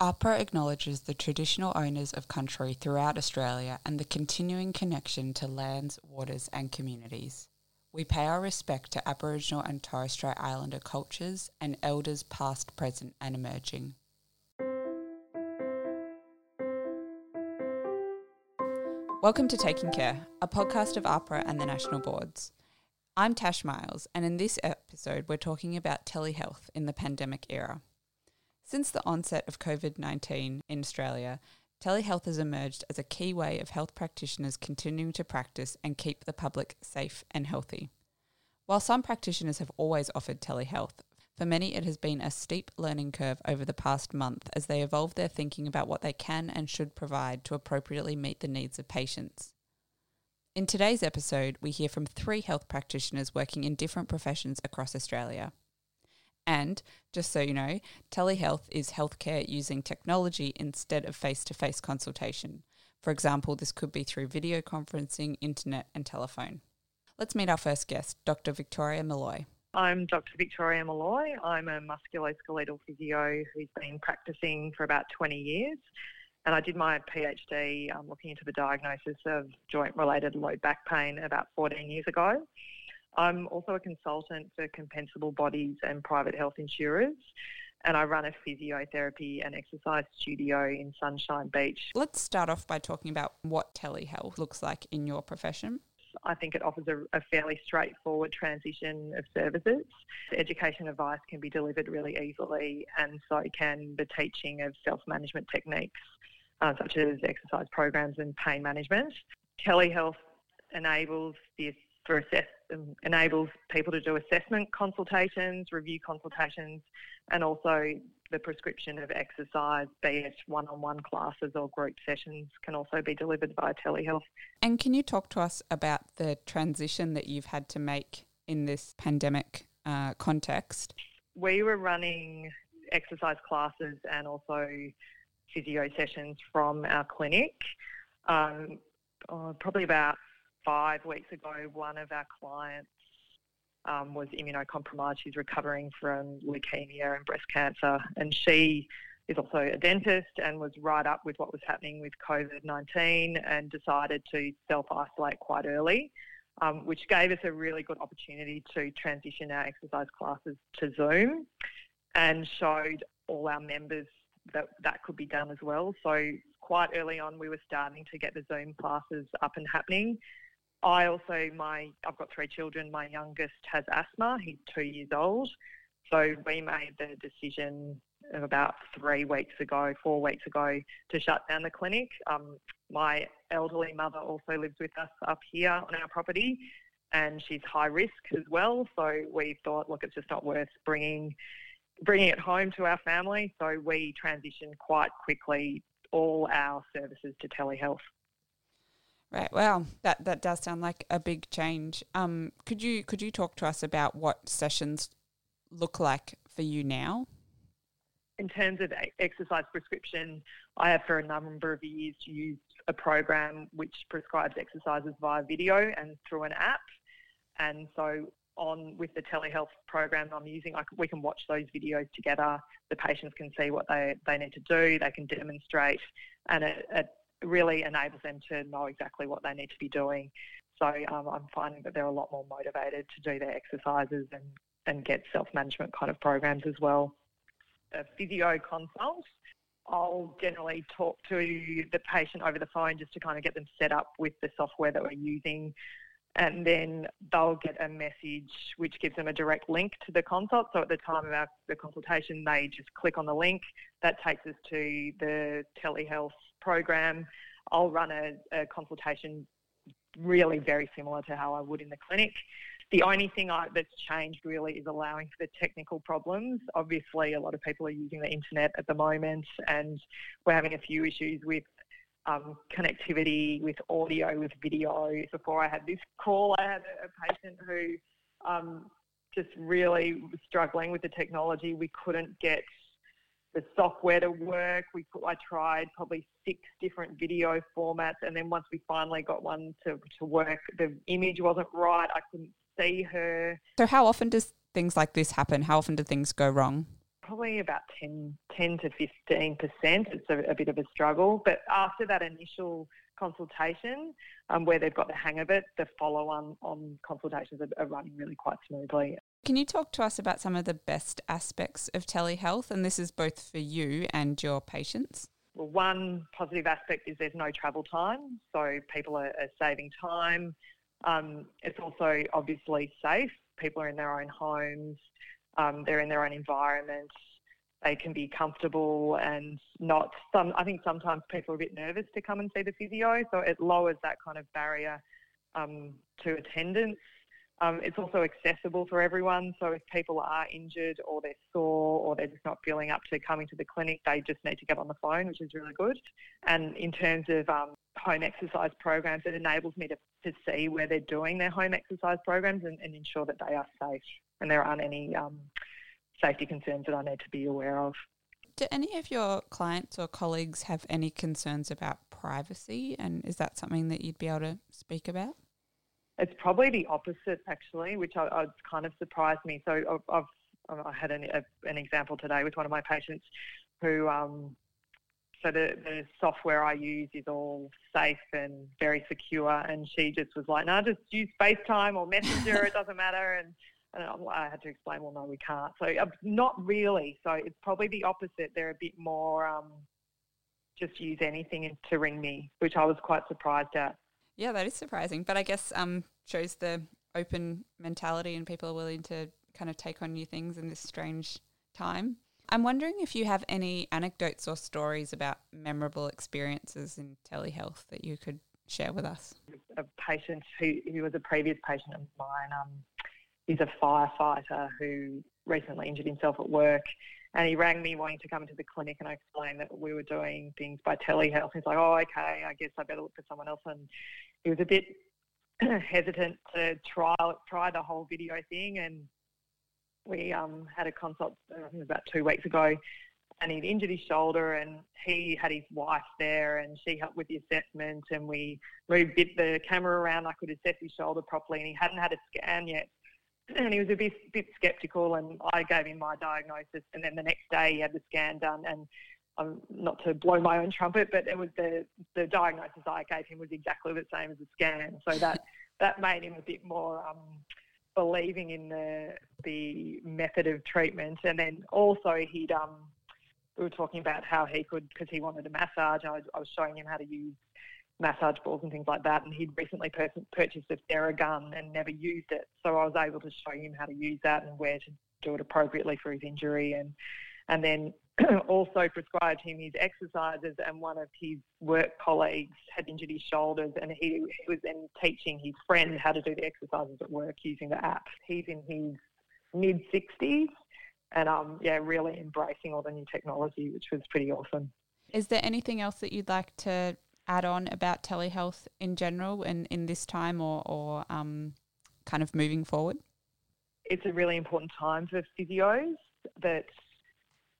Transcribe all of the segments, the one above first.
AHPRA acknowledges the traditional owners of country throughout Australia and the continuing connection to lands, waters, and communities. We pay our respect to Aboriginal and Torres Strait Islander cultures and elders past, present, and emerging. Welcome to Taking Care, a podcast of AHPRA and the National Boards. I'm Tash Miles, and in this episode, we're talking about telehealth in the pandemic era. Since the onset of COVID 19 in Australia, telehealth has emerged as a key way of health practitioners continuing to practice and keep the public safe and healthy. While some practitioners have always offered telehealth, for many it has been a steep learning curve over the past month as they evolve their thinking about what they can and should provide to appropriately meet the needs of patients. In today's episode, we hear from three health practitioners working in different professions across Australia. And just so you know, telehealth is healthcare using technology instead of face to face consultation. For example, this could be through video conferencing, internet, and telephone. Let's meet our first guest, Dr. Victoria Malloy. I'm Dr. Victoria Malloy. I'm a musculoskeletal physio who's been practicing for about 20 years. And I did my PhD um, looking into the diagnosis of joint related low back pain about 14 years ago. I'm also a consultant for compensable bodies and private health insurers. And I run a physiotherapy and exercise studio in Sunshine Beach. Let's start off by talking about what telehealth looks like in your profession. I think it offers a, a, fairly straightforward transition of services. Education advice can be delivered really easily, and so can the teaching of self management techniques, uh, such as exercise programs and pain management. Telehealth enables this for assess enables people to do assessment consultations, review consultations, and also the prescription of exercise, be it one-on-one classes or group sessions, can also be delivered via telehealth. And can you talk to us about the transition that you've had to make in this pandemic uh, context? We were running exercise classes and also physio sessions from our clinic. Um, oh, probably about five weeks ago, one of our clients um, was immunocompromised. She's recovering from leukemia and breast cancer, and she is also a dentist and was right up with what was happening with COVID 19 and decided to self isolate quite early, um, which gave us a really good opportunity to transition our exercise classes to Zoom and showed all our members that that could be done as well. So, quite early on, we were starting to get the Zoom classes up and happening. I also, my I've got three children. My youngest has asthma. He's two years old. So we made the decision about three weeks ago, four weeks ago, to shut down the clinic. Um, my elderly mother also lives with us up here on our property, and she's high risk as well. So we thought, look, it's just not worth bringing bringing it home to our family. So we transitioned quite quickly all our services to telehealth. Right. Well, that that does sound like a big change. Um, could you could you talk to us about what sessions look like for you now? In terms of exercise prescription, I have for a number of years used a program which prescribes exercises via video and through an app. And so on with the telehealth program I'm using, we can watch those videos together. The patients can see what they, they need to do. They can demonstrate, and it, it really enables them to know exactly what they need to be doing. So um, I'm finding that they're a lot more motivated to do their exercises and, and get self-management kind of programs as well. A physio consult, I'll generally talk to the patient over the phone just to kind of get them set up with the software that we're using. And then they'll get a message which gives them a direct link to the consult. So at the time of our, the consultation, they just click on the link. That takes us to the telehealth program. I'll run a, a consultation really very similar to how I would in the clinic. The only thing I, that's changed really is allowing for the technical problems. Obviously, a lot of people are using the internet at the moment, and we're having a few issues with um, connectivity, with audio, with video. Before I had this call, I had a, patient who um, just really was struggling with the technology. We couldn't get the software to work. We put, I tried probably six different video formats, and then once we finally got one to, to work, the image wasn't right. I couldn't see her. So, how often does things like this happen? How often do things go wrong? probably about 10, 10 to 15%. It's a, a bit of a struggle. But after that initial consultation, um, where they've got the hang of it, the follow on on consultations are, are running really quite smoothly. Can you talk to us about some of the best aspects of telehealth? And this is both for you and your patients. Well, one positive aspect is there's no travel time, so people are, are saving time. Um, it's also obviously safe. People are in their own homes, um, they're in their own environment. They can be comfortable and not some. I think sometimes people are a bit nervous to come and see the physio, so it lowers that kind of barrier um, to attendance. Um, it's also accessible for everyone. So if people are injured or they're sore or they're just not feeling up to coming to the clinic, they just need to get on the phone, which is really good. And in terms of um, home exercise programs, it enables me to, to see where they're doing their home exercise programs and, and ensure that they are safe and there aren't any um, safety concerns that I need to be aware of. Do any of your clients or colleagues have any concerns about privacy? And is that something that you'd be able to speak about? It's probably the opposite, actually, which I, I kind of surprised me. So I've, I've I had an, a, an example today with one of my patients who, um, so the, the software I use is all safe and very secure, and she just was like, "No, just use FaceTime or Messenger. it doesn't matter." And, and I had to explain, "Well, no, we can't." So uh, not really. So it's probably the opposite. They're a bit more um, just use anything to ring me, which I was quite surprised at. Yeah, that is surprising, but I guess um, shows the open mentality and people are willing to kind of take on new things in this strange time. I'm wondering if you have any anecdotes or stories about memorable experiences in telehealth that you could share with us. A patient who, who was a previous patient of mine, um, he's a firefighter who recently injured himself at work. And he rang me wanting to come into the clinic, and I explained that we were doing things by telehealth. He's like, "Oh, okay, I guess I better look for someone else." And he was a bit hesitant to try try the whole video thing, and we um, had a consult I about two weeks ago, and he'd injured his shoulder, and he had his wife there, and she helped with the assessment, and we moved the camera around. I could assess his shoulder properly, and he hadn't had a scan yet. And he was a bit, bit sceptical, and I gave him my diagnosis. And then the next day, he had the scan done, and um, not to blow my own trumpet, but it was the the diagnosis I gave him was exactly the same as the scan. So that that made him a bit more um, believing in the the method of treatment. And then also he'd um, we were talking about how he could because he wanted a massage. I was, I was showing him how to use massage balls and things like that. And he'd recently per- purchased a Theragun and never used it, so I was able to show him how to use that and where to do it appropriately for his injury and and then also prescribed him his exercises, and one of his work colleagues had injured his shoulders, and he, he was then teaching his friend how to do the exercises at work using the app. He's in his mid 60s, and um, yeah, really embracing all the new technology, which was pretty awesome. Is there anything else that you'd like to add on about telehealth in general and in this time or, or um, kind of moving forward? It's a really important time for physios that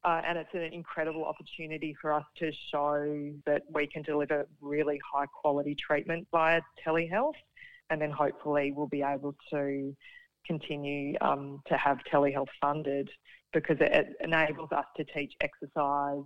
uh, and it's an incredible opportunity for us to show that we can deliver really high quality treatment via telehealth. And then hopefully we'll be able to continue um, to have telehealth funded because it enables us to teach exercise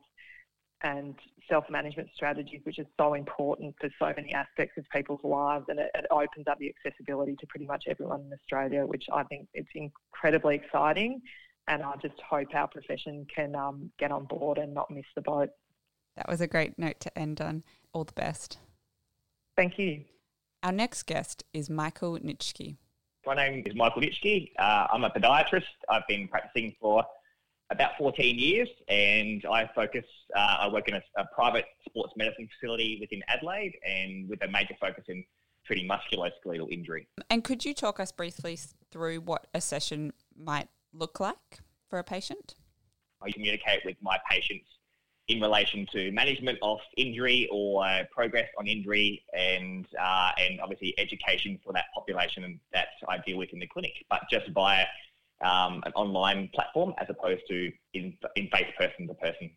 and self-management strategies, which is so important for so many aspects of people's lives, and it, it, opens up the accessibility to pretty much everyone in Australia, which I think it's incredibly exciting and I just hope our profession can um, get on board and not miss the boat. That was a great note to end on. All the best. Thank you. Our next guest is Michael Nitschke. My name is Michael Nitschke. Uh, I'm a podiatrist. I've been practicing for about 14 years and I focus, uh, I work in a, a, private sports medicine facility within Adelaide and with a major focus in treating musculoskeletal injury. And could you talk us briefly through what a session might look like for a patient? I communicate with my patients in relation to management of injury or uh, progress on injury and uh, and obviously education for that population and that I deal with in the clinic, but just via um, an online platform as opposed to in, in face person to person.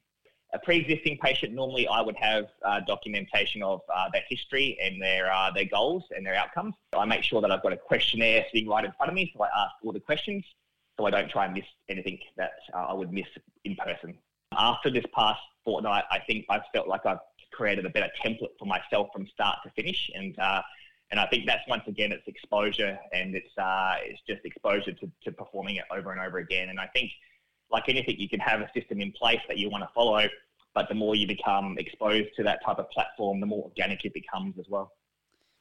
A pre-existing patient, normally I would have uh, documentation of uh, their history and their uh, their goals and their outcomes. So I make sure that I've got a questionnaire sitting right in front of me, so I ask all the questions so I don't try and miss anything that uh, I would miss in person. After this past fortnight, I think I've felt like I've created a better template for myself from start to finish, and uh, and I think that's once again it's exposure and it's uh, it's just exposure to, to performing it over and over again. And I think like anything, you can have a system in place that you want to follow, but the more you become exposed to that type of platform, the more organic it becomes as well.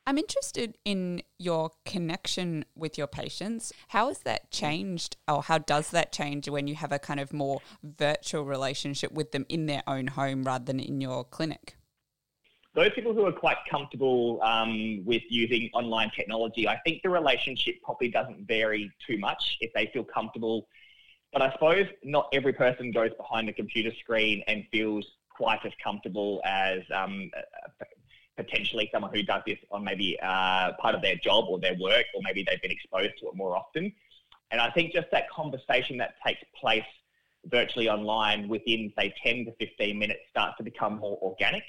I'm interested in your connection with your patients. How has that changed, or how does that change when you have a kind of more virtual relationship with them in their own home rather than in your clinic? Those people who are quite comfortable um, with using online technology, I think the relationship probably doesn't vary too much if they feel comfortable. But I suppose not every person goes behind the computer screen and feels quite as comfortable as um, potentially someone who does this on maybe uh, part of their job or their work, or maybe they've been exposed to it more often. And I think just that conversation that takes place virtually online within, say, 10 to 15 minutes starts to become more organic.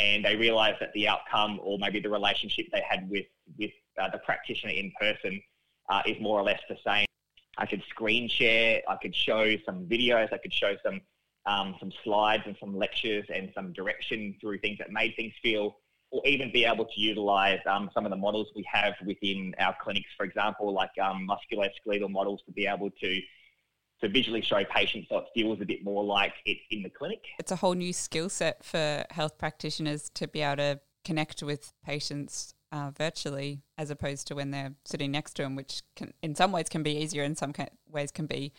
And they realize that the outcome or maybe the relationship they had with, with uh, the practitioner in person uh, is more or less the same. I could screen share, I could show some videos, I could show some um, some slides and some lectures and some direction through things that made things feel or even be able to utilize um, some of the models we have within our clinics, for example, like um, musculoskeletal models to be able to to visually show patients so it feels a bit more like it's in the clinic. It's a whole new skill set for health practitioners to be able to connect with patients uh, virtually as opposed to when they're sitting next to them, which can, in some ways can be easier, in some ways can be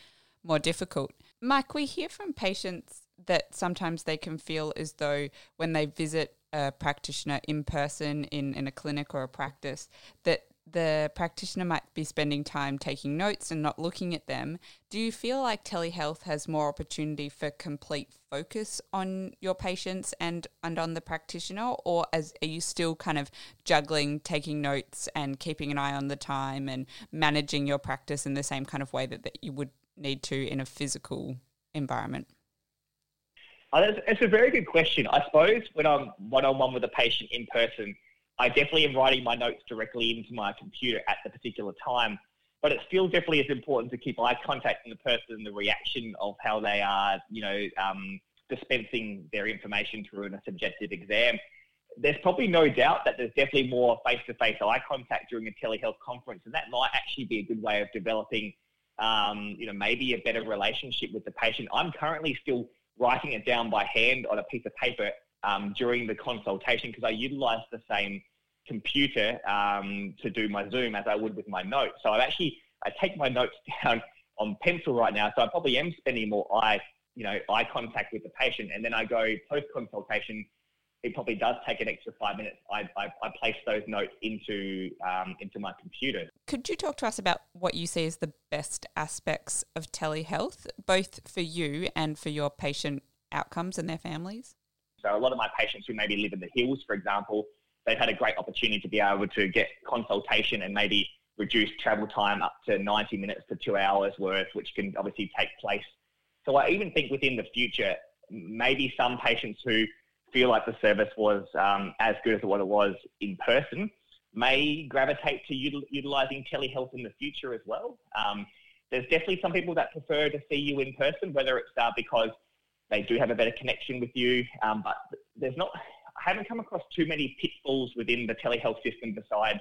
more difficult. Mike, we hear from patients that sometimes they can feel as though when they visit a practitioner in person in, in a clinic or a practice that the practitioner might be spending time taking notes and not looking at them. Do you feel like telehealth has more opportunity for complete focus on your patients and, and on the practitioner, or as are you still kind of juggling taking notes and keeping an eye on the time and managing your practice in the same kind of way that, that you would need to in a physical environment? Uh, it's a very good question. I suppose when I'm one on one with a patient in person, I definitely am writing my notes directly into my computer at the particular time. But it still definitely is important to keep eye contact in the person and the reaction of how they are, you know, um, dispensing their information through in a subjective exam. There's probably no doubt that there's definitely more face-to-face eye contact during a telehealth conference, and that might actually be a good way of developing, um, you know, maybe a better relationship with the patient. I'm currently still writing it down by hand on a piece of paper um, during the consultation because I utilize the same computer um, to do my Zoom as I would with my notes. So I actually I take my notes down on pencil right now. So I probably am spending more eye you know eye contact with the patient, and then I go post consultation it probably does take an extra five minutes. I, I, I place those notes into um, into my computer. Could you talk to us about what you see as the best aspects of telehealth, both for you and for your patient outcomes and their families? So a lot of my patients who maybe live in the hills, for example, they've had a great opportunity to be able to get consultation and maybe reduce travel time up to 90 minutes to two hours worth, which can obviously take place. So I even think within the future, maybe some patients who feel like the service was um, as good as what it was in person may gravitate to util- utilising telehealth in the future as well. Um, there's definitely some people that prefer to see you in person, whether it's uh, because they do have a better connection with you, um, but there's not. I haven't come across too many pitfalls within the telehealth system besides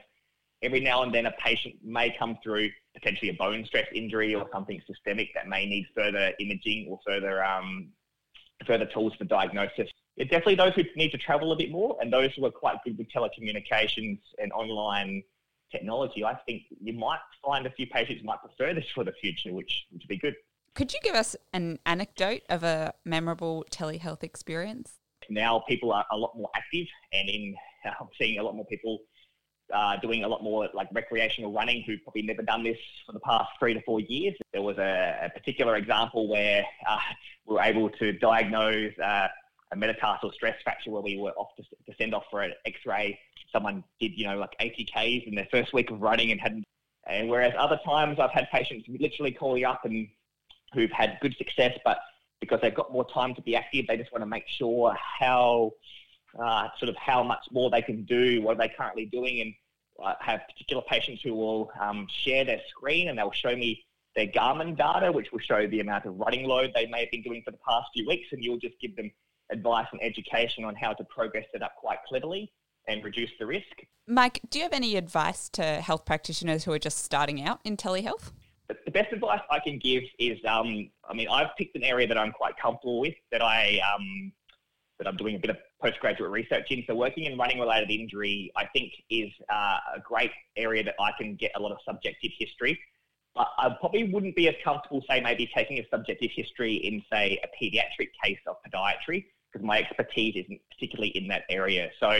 every now and then a patient may come through potentially a bone stress injury or something systemic that may need further imaging or further um, further tools for diagnosis it's definitely those who need to travel a bit more and those who are quite good with telecommunications and online technology. I think you might find a few patients might prefer this for the future, which would be good. Could you give us an anecdote of a memorable telehealth experience? Now people are a lot more active, and in I'm seeing a lot more people uh, doing a lot more like recreational running who've probably never done this for the past three to four years. There was a, a particular example where uh, we were able to diagnose uh, a metatarsal stress fracture where we were off to, to send off for an X-ray. Someone did, you know, like 80 Ks in their first week of running and hadn't. And whereas other times I've had patients literally call you up and who've had good success, but because they've got more time to be active, they just want to make sure how uh, sort of how much more they can do, what are they currently doing, and I have particular patients who will um, share their screen and they'll show me their Garmin data, which will show the amount of running load they may have been doing for the past few weeks, and you'll just give them advice and education on how to progress it up quite cleverly and reduce the risk. Mike, do you have any advice to health practitioners who are just starting out in telehealth? The best advice I can give is, um, I mean, I've picked an area that I'm quite comfortable with, that I um, that I'm doing a bit of postgraduate research in. So working in running related injury, I think is uh, a great area that I can get a lot of subjective history. But I probably wouldn't be as comfortable, say, maybe taking a subjective history in, say, a paediatric case of podiatry, because my expertise isn't particularly in that area. So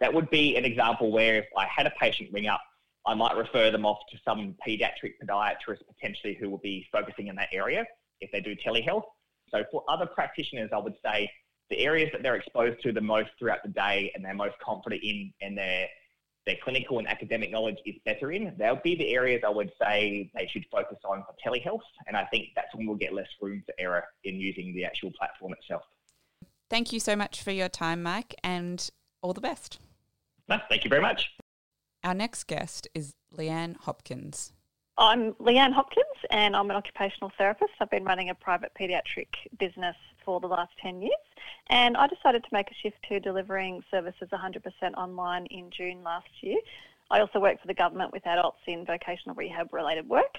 that would be an example where if I had a patient ring up, I might refer them off to some paediatric podiatrist potentially who will be focusing in that area if they do telehealth. So for other practitioners, I would say the areas that they're exposed to the most throughout the day and they're most confident in and their their clinical and academic knowledge is better in, they'll be the areas I would say they should focus on for telehealth. And I think that's when we'll get less room for error in using the actual platform itself. Thank you so much for your time, Mike, and all the best. Thank you very much. Our next guest is Leanne Hopkins. I'm Leanne Hopkins and I'm an occupational therapist. I've been running a private paediatric business for the last 10 years and I decided to make a shift to delivering services 100% online in June last year. I also work for the government with adults in vocational rehab related work.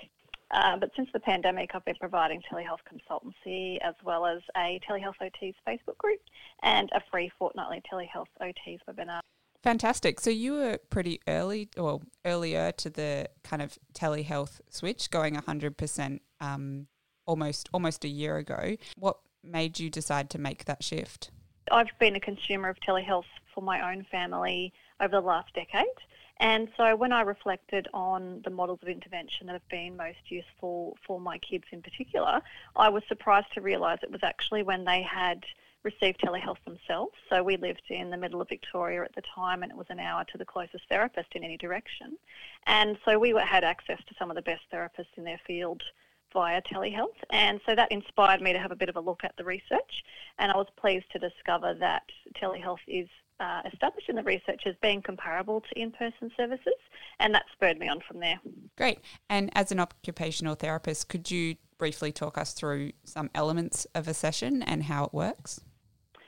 Uh, but since the pandemic, I've been providing telehealth consultancy as well as a Telehealth OTs Facebook group and a free fortnightly Telehealth OTs webinar. Fantastic. So you were pretty early, or earlier to the kind of telehealth switch, going 100% um, almost almost a year ago. What made you decide to make that shift? I've been a consumer of telehealth for my own family over the last decade. And so when I reflected on the models of intervention that have been most useful for my kids in particular, I was surprised to realise it was actually when they had receive telehealth themselves. So we lived in the middle of Victoria at the time and it was an hour to the closest therapist in any direction. And so we had access to some of the best therapists in their field via telehealth. And so that inspired me to have a bit of a look at the research. And I was pleased to discover that telehealth is uh, established in the research as being comparable to in-person services, and that spurred me on from there. Great. And as an occupational therapist, could you briefly talk us through some elements of a session and how it works?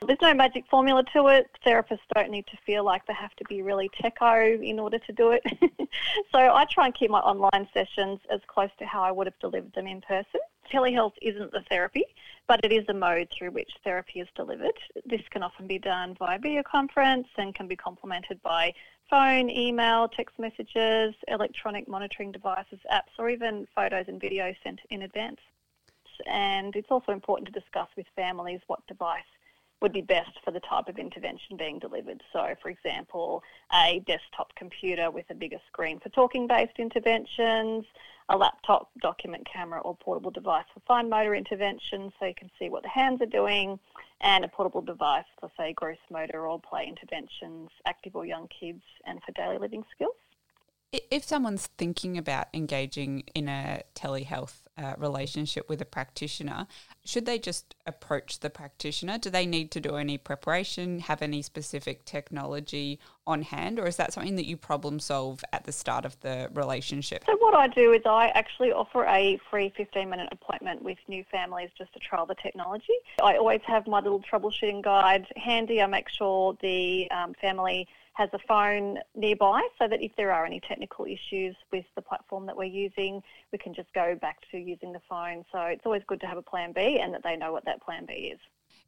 There's no magic formula to it. Therapists don't need to feel like they have to be really techo in order to do it. so I try and keep my online sessions as close to how I would have delivered them in person. Telehealth isn't the therapy, but it is a mode through which therapy is delivered. This can often be done via video conference and can be complemented by phone, email, text messages, electronic monitoring devices, apps, or even photos and videos sent in advance. And it's also important to discuss with families what device would be best for the type of intervention being delivered. So, for example, a desktop computer with a bigger screen for talking-based interventions, a laptop, document camera or portable device for fine motor interventions so you can see what the hands are doing, and a portable device for, say, gross motor or play interventions, active or young kids, and for daily living skills. If someone's thinking about engaging in a telehealth uh, relationship with a practitioner, should they just approach the practitioner? Do they need to do any preparation, have any specific technology on hand, or is that something that you problem solve at the start of the relationship? So, what I do is I actually offer a free 15 minute appointment with new families just to trial the technology. I always have my little troubleshooting guide handy. I make sure the um, family has a phone nearby so that if there are any technical issues with the platform that we're using, we can just go back to using the phone. So it's always good to have a plan B and that they know what that plan B is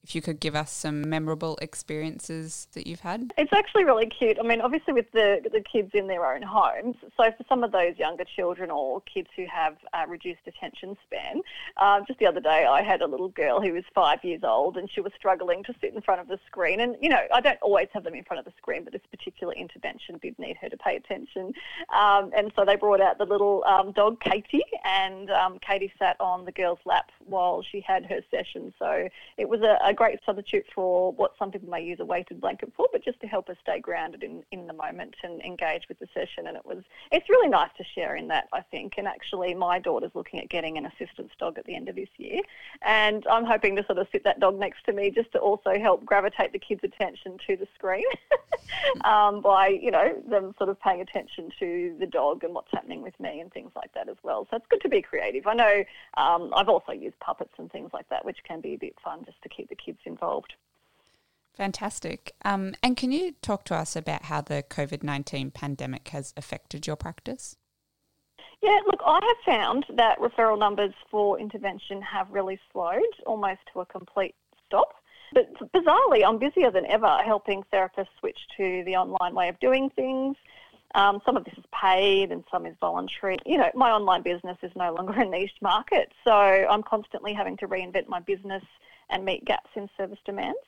if you could give us some memorable experiences that you've had. It's actually really cute. I mean, obviously with the the kids in their own homes. So for some of those younger children or kids who have uh, reduced attention span, uh, just the other day I had a little girl who was five years old and she was struggling to sit in front of the screen. And you know, I don't always have them in front of the screen, but this particular intervention did need her to pay attention. Um, and so they brought out the little um, dog Katie, and um, Katie sat on the girl's lap while she had her session. So it was a, a great substitute for what some people may use a weighted blanket for, but just to help us stay grounded in, in the moment and engage with the session. And it was, it's really nice to share in that, I think. And actually, my daughter's looking at getting an assistance dog at the end of this year. And I'm hoping to sort of sit that dog next to me just to also help gravitate the kids' attention to the screen um, by, you know, them sort of paying attention to the dog and what's happening with me and things like that as well. So it's good to be creative. I know um, I've also used puppets and things like that, which can be a bit fun just to keep the kids involved. Fantastic. Um, and can you talk to us about how the COVID 19 pandemic has affected your practice? Yeah, look, I have found that referral numbers for intervention have really slowed almost to a complete stop. But bizarrely, I'm busier than ever helping therapists switch to the online way of doing things. Um, some of this is paid and some is voluntary. You know, my online business is no longer a niche market, so I'm constantly having to reinvent my business and meet gaps in service demands.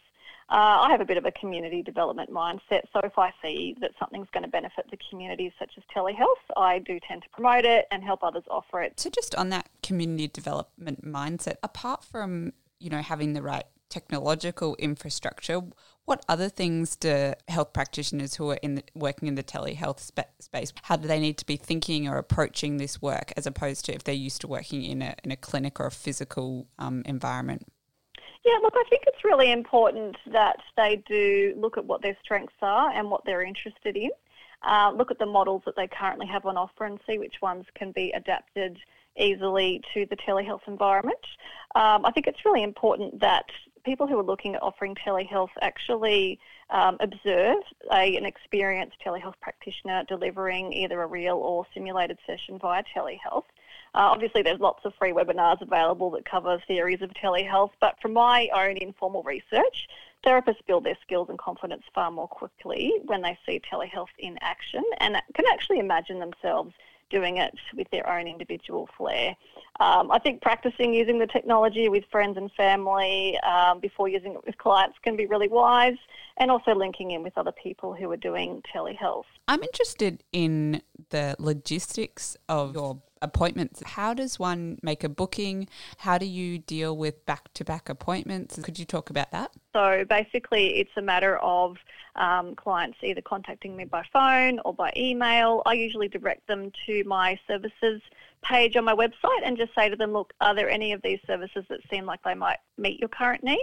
Uh, I have a bit of a community development mindset, so if I see that something's going to benefit the community, such as telehealth, I do tend to promote it and help others offer it. So, just on that community development mindset, apart from you know having the right technological infrastructure, what other things do health practitioners who are in the, working in the telehealth spa- space, how do they need to be thinking or approaching this work as opposed to if they're used to working in a, in a clinic or a physical um, environment? Yeah, look, I think it's really important that they do look at what their strengths are and what they're interested in. Uh, look at the models that they currently have on offer and see which ones can be adapted easily to the telehealth environment. Um, I think it's really important that people who are looking at offering telehealth actually um, observe a, an experienced telehealth practitioner delivering either a real or simulated session via telehealth. Uh, obviously, there's lots of free webinars available that cover theories of telehealth, but from my own informal research, therapists build their skills and confidence far more quickly when they see telehealth in action and can actually imagine themselves doing it with their own individual flair. Um, I think practicing using the technology with friends and family um, before using it with clients can be really wise, and also linking in with other people who are doing telehealth. I'm interested in the logistics of your appointments. How does one make a booking? How do you deal with back to back appointments? Could you talk about that? So basically, it's a matter of um, clients either contacting me by phone or by email. I usually direct them to my services page on my website and just say to them, look, are there any of these services that seem like they might meet your current needs?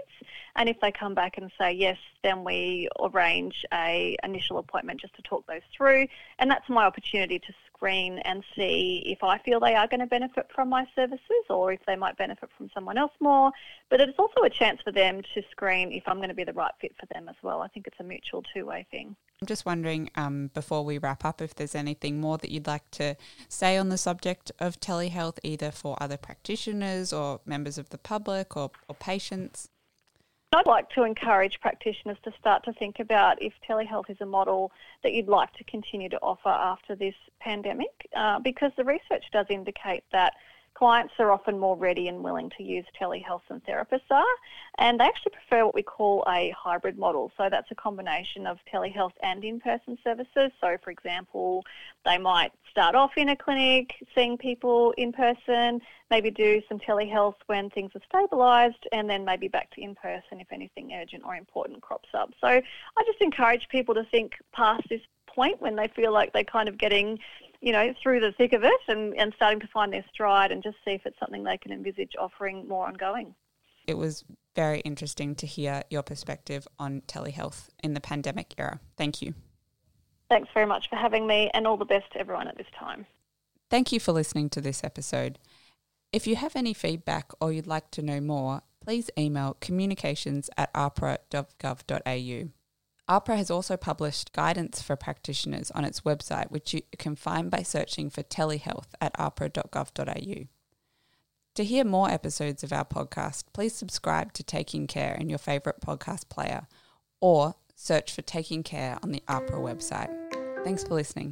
And if they come back and say yes, then we arrange a initial appointment just to talk those through. And that's my opportunity to screen and see if I feel they are going to benefit from my services or if they might benefit from someone else more. But it's also a chance for them to screen if I'm going to be the right fit for them as well. I think it's a mutual two-way thing. I'm just wondering, um, before we wrap up, if there's anything more that you'd like to say on the subject of telehealth, either for other practitioners or members of the public or, or patients. I'd like to encourage practitioners to start to think about if telehealth is a model that you'd like to continue to offer after this pandemic, uh, because the research does indicate that clients are often more ready and willing to use telehealth than therapists are, and they actually prefer what we call a hybrid model. So that's a combination of telehealth and in-person services. So, for example, they might start off in a clinic seeing people in person, maybe do some telehealth when things are stabilised, and then maybe back to in-person if anything urgent or important crops up. So I just encourage people to think past this point when they feel like they're kind of getting you know, through the thick of it and, and starting to find their stride and just see if it's something they can envisage offering more ongoing. It was very interesting to hear your perspective on telehealth in the pandemic era. Thank you. Thanks very much for having me and all the best to everyone at this time. Thank you for listening to this episode. If you have any feedback or you'd like to know more, please email communications at ahpra.gov.au. AHPRA has also published guidance for practitioners on its website, which you can find by searching for telehealth at ahpra.gov.au. To hear more episodes of our podcast, please subscribe to Taking Care in your favourite podcast player or search for Taking Care on the AHPRA website. Thanks for listening.